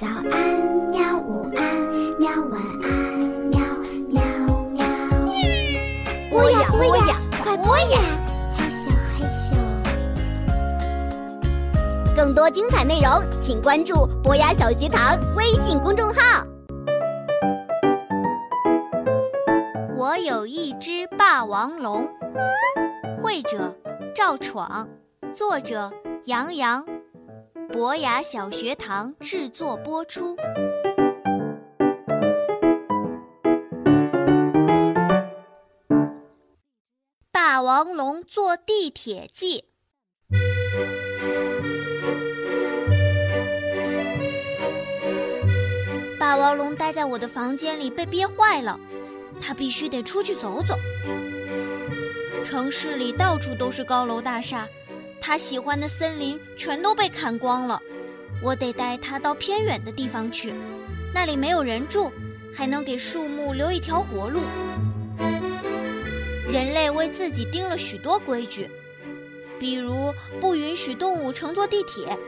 早安，喵！午安，喵！晚安，喵喵喵！播呀播呀，快播呀！嘿咻，嘿咻。更多精彩内容，请关注博雅小学堂微信公众号。我有一只霸王龙，绘者赵闯，作者杨洋，博雅小学堂制作播出。霸王龙坐地铁记。霸王龙待在我的房间里被憋坏了。他必须得出去走走。城市里到处都是高楼大厦，他喜欢的森林全都被砍光了。我得带他到偏远的地方去，那里没有人住，还能给树木留一条活路。人类为自己定了许多规矩，比如不允许动物乘坐地铁，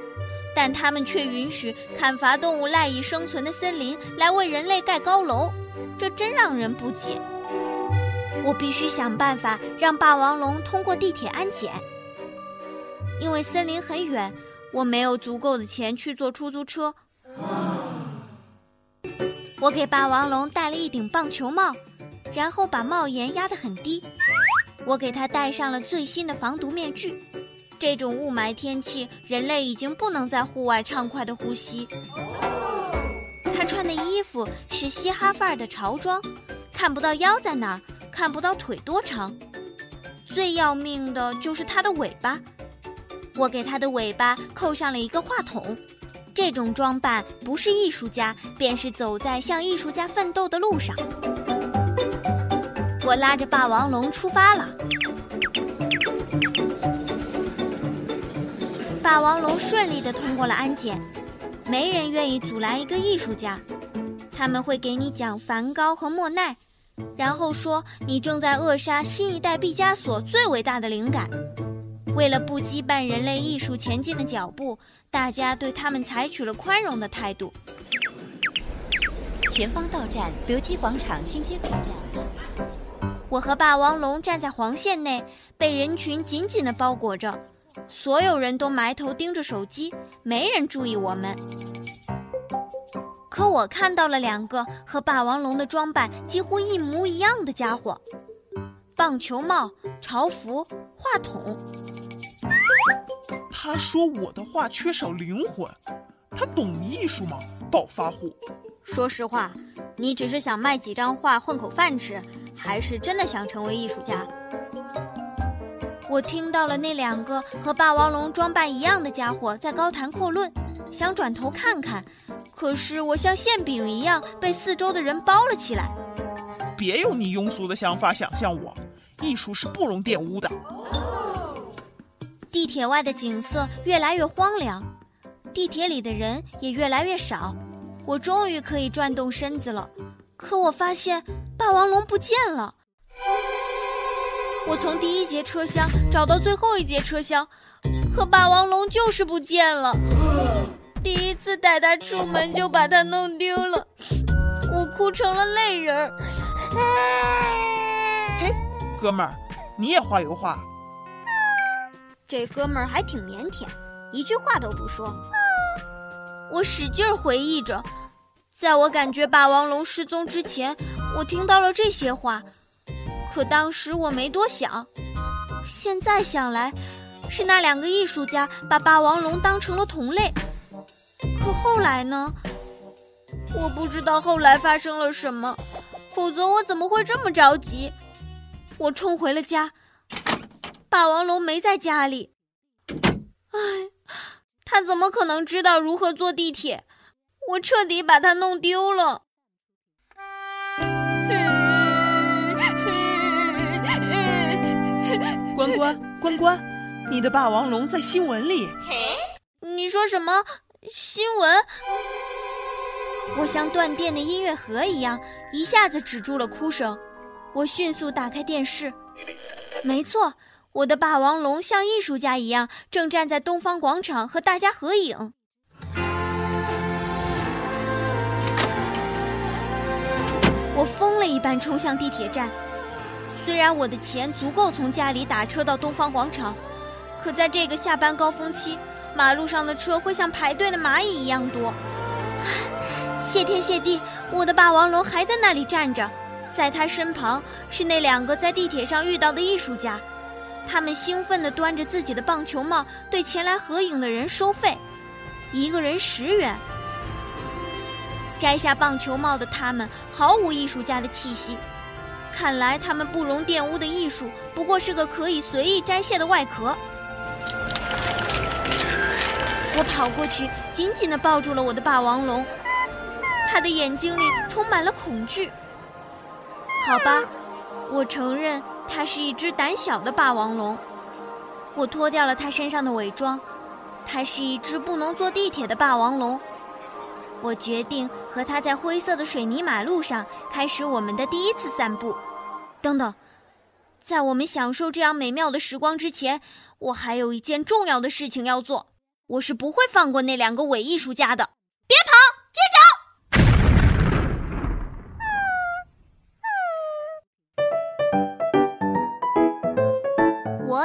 但他们却允许砍伐动物赖以生存的森林来为人类盖高楼。这真让人不解。我必须想办法让霸王龙通过地铁安检。因为森林很远，我没有足够的钱去坐出租车。我给霸王龙戴了一顶棒球帽，然后把帽檐压得很低。我给他戴上了最新的防毒面具。这种雾霾天气，人类已经不能在户外畅快地呼吸。他穿的衣服是嘻哈范儿的潮装，看不到腰在哪儿，看不到腿多长。最要命的就是他的尾巴，我给他的尾巴扣上了一个话筒。这种装扮不是艺术家，便是走在向艺术家奋斗的路上。我拉着霸王龙出发了。霸王龙顺利地通过了安检。没人愿意阻拦一个艺术家，他们会给你讲梵高和莫奈，然后说你正在扼杀新一代毕加索最伟大的灵感。为了不羁绊人类艺术前进的脚步，大家对他们采取了宽容的态度。前方到站德基广场新街口站。我和霸王龙站在黄线内，被人群紧紧地包裹着。所有人都埋头盯着手机，没人注意我们。可我看到了两个和霸王龙的装扮几乎一模一样的家伙：棒球帽、潮服、话筒。他说我的画缺少灵魂，他懂艺术吗？暴发户。说实话，你只是想卖几张画混口饭吃，还是真的想成为艺术家？我听到了那两个和霸王龙装扮一样的家伙在高谈阔论，想转头看看，可是我像馅饼一样被四周的人包了起来。别用你庸俗的想法想象我，艺术是不容玷污的。地铁外的景色越来越荒凉，地铁里的人也越来越少。我终于可以转动身子了，可我发现霸王龙不见了。我从第一节车厢找到最后一节车厢，可霸王龙就是不见了。第一次带它出门就把它弄丢了，我哭成了泪人儿。嘿，哥们儿，你也画油画？这哥们儿还挺腼腆，一句话都不说。我使劲回忆着，在我感觉霸王龙失踪之前，我听到了这些话。可当时我没多想，现在想来，是那两个艺术家把霸王龙当成了同类。可后来呢？我不知道后来发生了什么，否则我怎么会这么着急？我冲回了家，霸王龙没在家里。唉，他怎么可能知道如何坐地铁？我彻底把他弄丢了。关关关关，你的霸王龙在新闻里。你说什么新闻？我像断电的音乐盒一样，一下子止住了哭声。我迅速打开电视，没错，我的霸王龙像艺术家一样正站在东方广场和大家合影。我疯了一般冲向地铁站虽然我的钱足够从家里打车到东方广场可在这个下班高峰期马路上的车会像排队的蚂蚁一样多。谢天谢地我的霸王龙还在那里站着在他身旁是那两个在地铁上遇到的艺术家。他们兴奋地端着自己的棒球帽，对前来合影的人收费，一个人十元。摘下棒球帽的他们毫无艺术家的气息。看来他们不容玷污的艺术，不过是个可以随意摘卸的外壳。我跑过去，紧紧地抱住了我的霸王龙，他的眼睛里充满了恐惧。好吧，我承认它是一只胆小的霸王龙。我脱掉了它身上的伪装，它是一只不能坐地铁的霸王龙。我决定和他在灰色的水泥马路上开始我们的第一次散步。等等，在我们享受这样美妙的时光之前，我还有一件重要的事情要做。我是不会放过那两个伪艺术家的！别跑，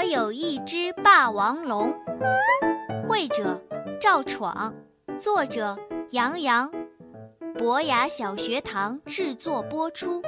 有一只霸王龙。会者：赵闯，作者。杨洋，博雅小学堂制作播出。